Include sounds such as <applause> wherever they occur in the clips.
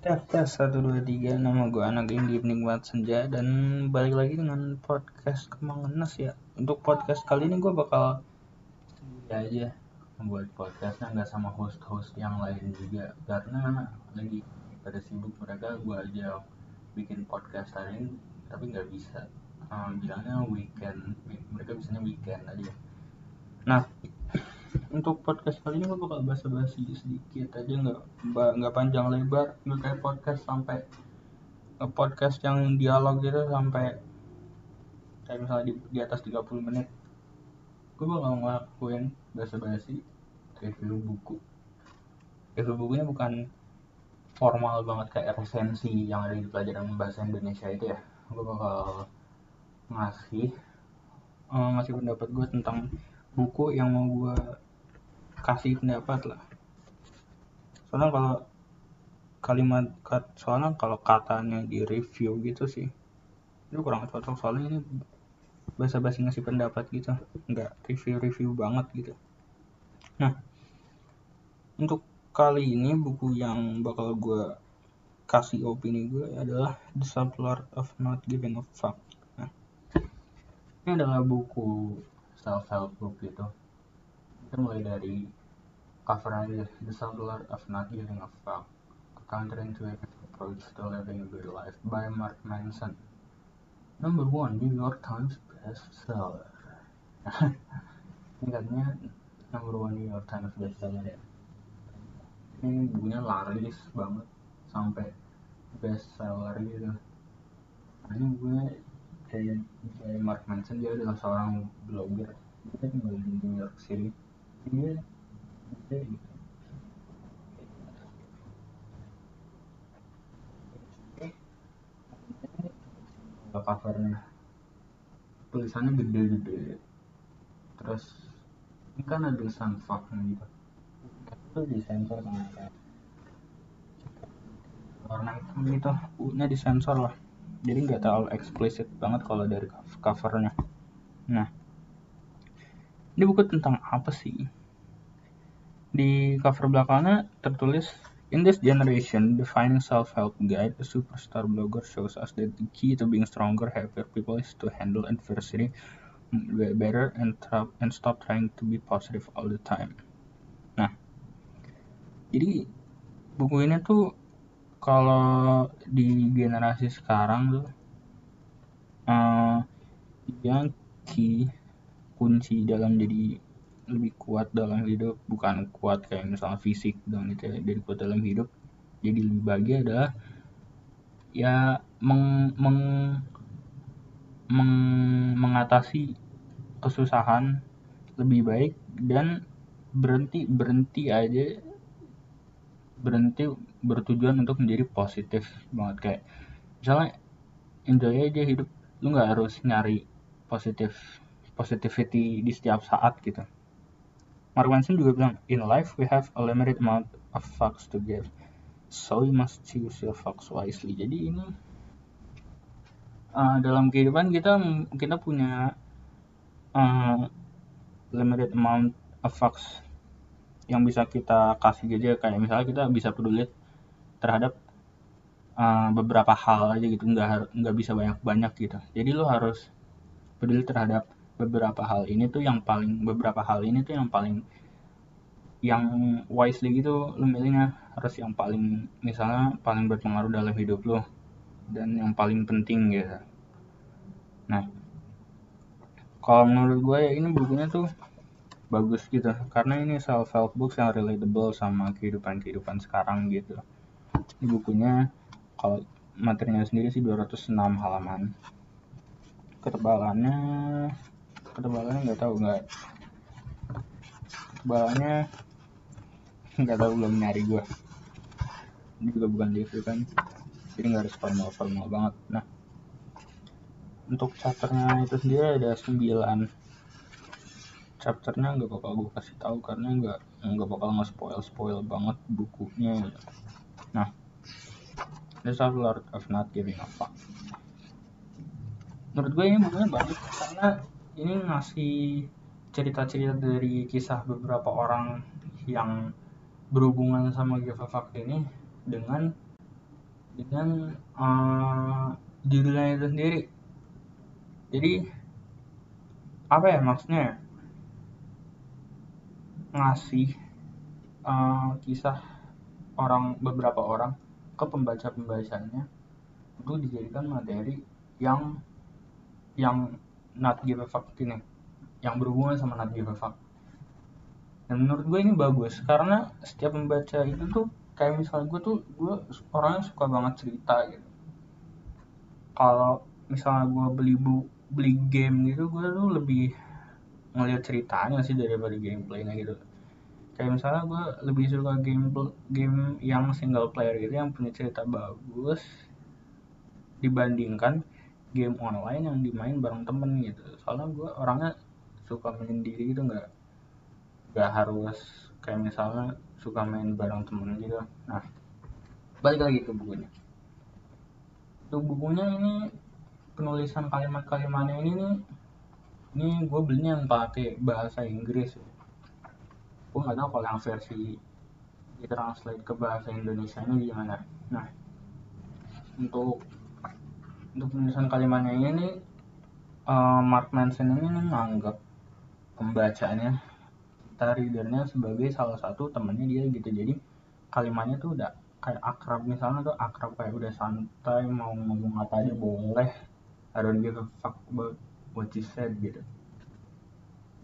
Tes satu dua tiga. Nama gue anak indie penikmat senja. Dan balik lagi dengan podcast kemangenes ya. Untuk podcast kali ini gue bakal sendiri aja membuat podcastnya nggak sama host-host yang lain juga. Karena lagi pada sibuk mereka gue aja bikin podcast hari ini tapi nggak bisa. Um, bilangnya weekend. Mereka bisanya weekend aja. Nah untuk podcast kali ini gue bakal basa-basi sedikit aja nggak nggak panjang lebar. Nggak kayak podcast sampai podcast yang dialog gitu sampai kayak misalnya di, di atas 30 menit. Gue bakal ngelakuin basa-basi review buku. Review bukunya bukan formal banget kayak resensi yang ada di pelajaran bahasa Indonesia itu ya. Gue bakal ngasih uh, ngasih pendapat gue tentang buku yang mau gue kasih pendapat lah. Soalnya kalau kalimat soalnya kalau katanya di review gitu sih itu kurang cocok. Soalnya ini bahasa basi ngasih pendapat gitu nggak review-review banget gitu. Nah untuk kali ini buku yang bakal gue kasih opini gue adalah The Subtle of Not Giving a Fuck. Nah ini adalah buku self help book gitu kita mulai dari cover aja The Subtle of Not Giving a Fuck. A Counterintuitive Approach to Living a Good Life. By Mark Manson. Number one New York Times bestseller. <laughs> Ini katanya number one New York Times bestseller ya. Ini bukunya laris banget sampai bestseller gitu. Ini bukunya kayak, Mark Manson dia adalah seorang blogger. Dia tinggal di New York City dia gitu. Covernya? Tulisannya gede-gede. Terus ini kan ada fuck gitu itu disensor sama warna hitam gitu. Punya disensor lah. Jadi nggak terlalu eksplisit banget kalau dari covernya. Nah ini buku tentang apa sih di cover belakangnya tertulis In this generation, defining self-help guide, a superstar blogger shows us that the key to being stronger, happier people is to handle adversity better and, and stop trying to be positive all the time. Nah, jadi buku ini tuh kalau di generasi sekarang tuh uh, yang key kunci dalam jadi lebih kuat dalam hidup bukan kuat kayak misalnya fisik dong gitu ya dari kuat dalam hidup jadi lebih bahagia adalah ya meng, meng, meng, mengatasi kesusahan lebih baik dan berhenti berhenti aja berhenti bertujuan untuk menjadi positif banget. Kayak misalnya enjoy aja hidup lu nggak harus nyari positif positivity di setiap saat gitu. Mark Manson juga bilang, in life we have a limited amount of fucks to give, so you must choose your fucks wisely. Jadi ini uh, dalam kehidupan kita kita punya uh, limited amount of fucks yang bisa kita kasih aja. Kayak misalnya kita bisa peduli terhadap uh, beberapa hal aja gitu. Nggak nggak bisa banyak banyak gitu. Jadi lo harus peduli terhadap beberapa hal ini tuh yang paling beberapa hal ini tuh yang paling yang wisely gitu lo milihnya. Harus yang paling misalnya paling berpengaruh dalam hidup lo dan yang paling penting gitu. Nah kalau menurut gue ya ini bukunya tuh bagus gitu. Karena ini self help books yang relatable sama kehidupan kehidupan sekarang gitu. Ini bukunya kalau materinya sendiri sih 206 halaman. Ketebalannya ketebalannya nggak tahu nggak. Ketebalannya nggak tahu belum nyari gue ini juga bukan review kan. Jadi nggak harus formal formal banget. Nah untuk chapternya itu sendiri ada 9 chapternya nggak bakal gue kasih tahu karena nggak nggak bakal nge spoil spoil banget bukunya. Nah The Lord of Not Giving a Fuck. Menurut gue ini bukunya bagus karena ini ngasih cerita-cerita dari kisah beberapa orang yang berhubungan sama fuck ini dengan dengan uh, judulnya itu sendiri. Jadi apa ya maksudnya? Ngasih uh, kisah orang beberapa orang ke pembaca pembacanya itu dijadikan materi yang yang not give a fuck ini yang berhubungan sama not give a fuck. Dan menurut gue ini bagus karena setiap membaca itu tuh kayak misalnya gue tuh gue orangnya suka banget cerita gitu. Kalau misalnya gue beli bu beli game gitu gue tuh lebih ngeliat ceritanya sih daripada gameplaynya gitu. Kayak misalnya gue lebih suka game game yang single player gitu yang punya cerita bagus dibandingkan game online yang dimain bareng temen gitu. Soalnya gue orangnya suka menyendiri gitu nggak nggak harus kayak misalnya suka main bareng temen gitu. Nah balik lagi ke bukunya. Untuk bukunya ini penulisan kalimat-kalimatnya ini nih ini gue belinya yang pakai bahasa Inggris. Gue nggak tahu kalau yang versi ditranslate ke bahasa Indonesia ini gimana. Nah untuk untuk penulisan kalimatnya ini uh, Mark Manson ini menganggap pembacanya readernya sebagai salah satu temennya dia gitu. Jadi kalimatnya tuh udah kayak akrab misalnya tuh akrab kayak udah santai mau ngomong apa aja boleh. I don't give a fuck about what you said gitu.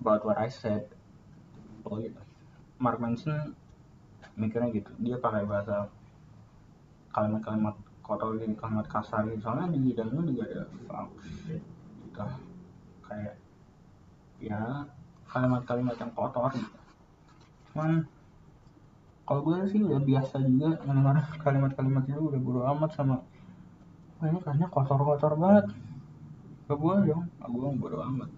About what I said. Gitu Mark Manson mikirnya gitu. Dia pakai bahasa kalimat-kalimat kotor gitu kalimat kasar gitu soalnya di dalamnya juga ada fuck gitu. Kayak ya kalimat-kalimat yang kotor gitu. Cuman kalau gue sih udah biasa juga mendengar kalimat-kalimat itu udah buru amat sama wah ini kayaknya kotor-kotor banget. Gak gue dong. Gak gue bodo amat.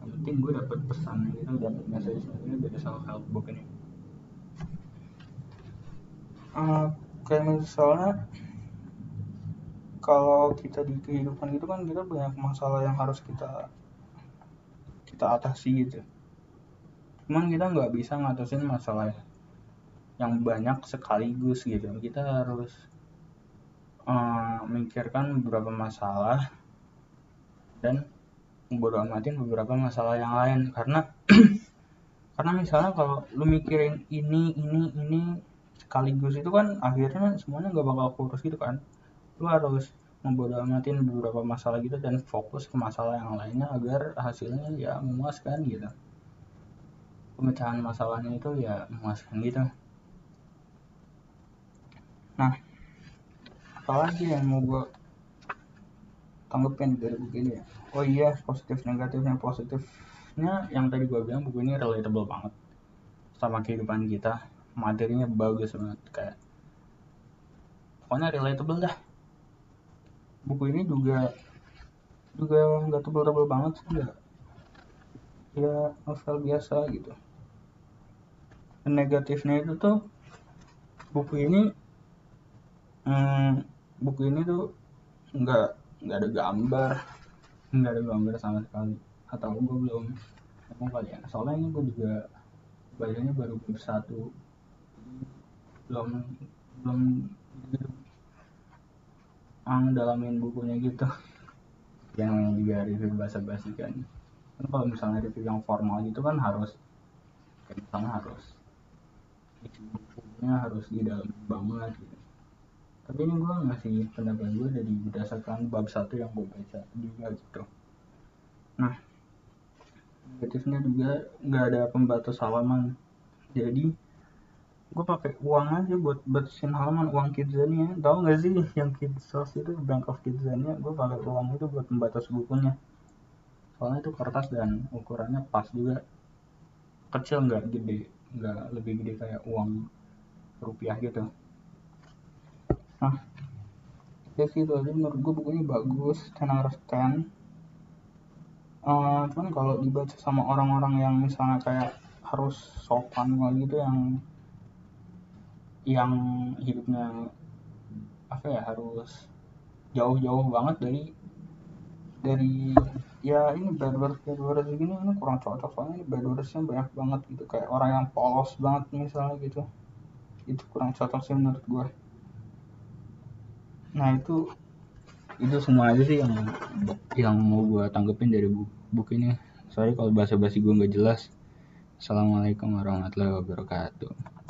Penting gue dapet pesan gitu dapet message ini dari self help book ini uh, kayak misalnya kalau kita di kehidupan itu kan kita banyak masalah yang harus kita kita atasi gitu. Cuman kita nggak bisa ngatasin masalah yang banyak sekaligus gitu. Kita harus memikirkan beberapa masalah dan bodo amatin beberapa masalah yang lain. Karena <clears throat> karena misalnya kalau lu mikirin ini ini ini sekaligus itu kan akhirnya semuanya nggak bakal kurus gitu kan lu harus membodo amatin beberapa masalah gitu dan fokus ke masalah yang lainnya agar hasilnya ya memuaskan gitu. Pemecahan masalahnya itu ya memuaskan gitu. Nah apalagi yang mau gue tanggepin dari buku ini ya? Oh iya positif negatifnya positifnya yang tadi gue bilang buku ini relatable banget sama kehidupan kita. Materinya bagus banget kayak pokoknya relatable dah buku ini juga juga nggak tebel-tebel banget sih ya ya novel biasa gitu. Dan negatifnya itu tuh buku ini hmm, buku ini tuh nggak nggak ada gambar nggak ada gambar sama sekali. Atau gue belum ngomong kali ya. Soalnya ini gue juga bacanya baru bab satu. Belum belum ang dalamin bukunya gitu. <laughs> Yang juga review bahasa basi kan. Kan kalau misalnya review yang formal gitu kan harus kayak misalnya harus bukunya harus di dalam banget gitu. Tapi ini gue ngasih pendapat gue dari berdasarkan bab satu yang gue baca juga gitu. Nah negatifnya juga nggak ada pembatas halaman. Jadi gue pakai uang aja buat batasin halaman uang kidzania. Tau gak sih yang kidsos itu bank of kidzania? Gue pakai uang itu buat membatas bukunya. Soalnya itu kertas dan ukurannya pas juga. Kecil nggak gede nggak lebih gede kayak uang rupiah gitu. Nah ya sih itu aja. Menurut gue bukunya bagus 10 out of 10 uh, cuman kalau dibaca sama orang-orang yang misalnya kayak harus sopan gitu yang yang hidupnya apa ya harus jauh-jauh banget dari dari ya ini bad words gini ini kurang cocok soalnya wordsnya banyak banget gitu. Kayak orang yang polos banget misalnya gitu. Itu kurang cocok sih menurut gue nah itu itu semua aja sih yang yang mau gue tanggepin dari buku, buku ini. Sorry kalau bahasa basi gue nggak jelas. Assalamualaikum warahmatullahi wabarakatuh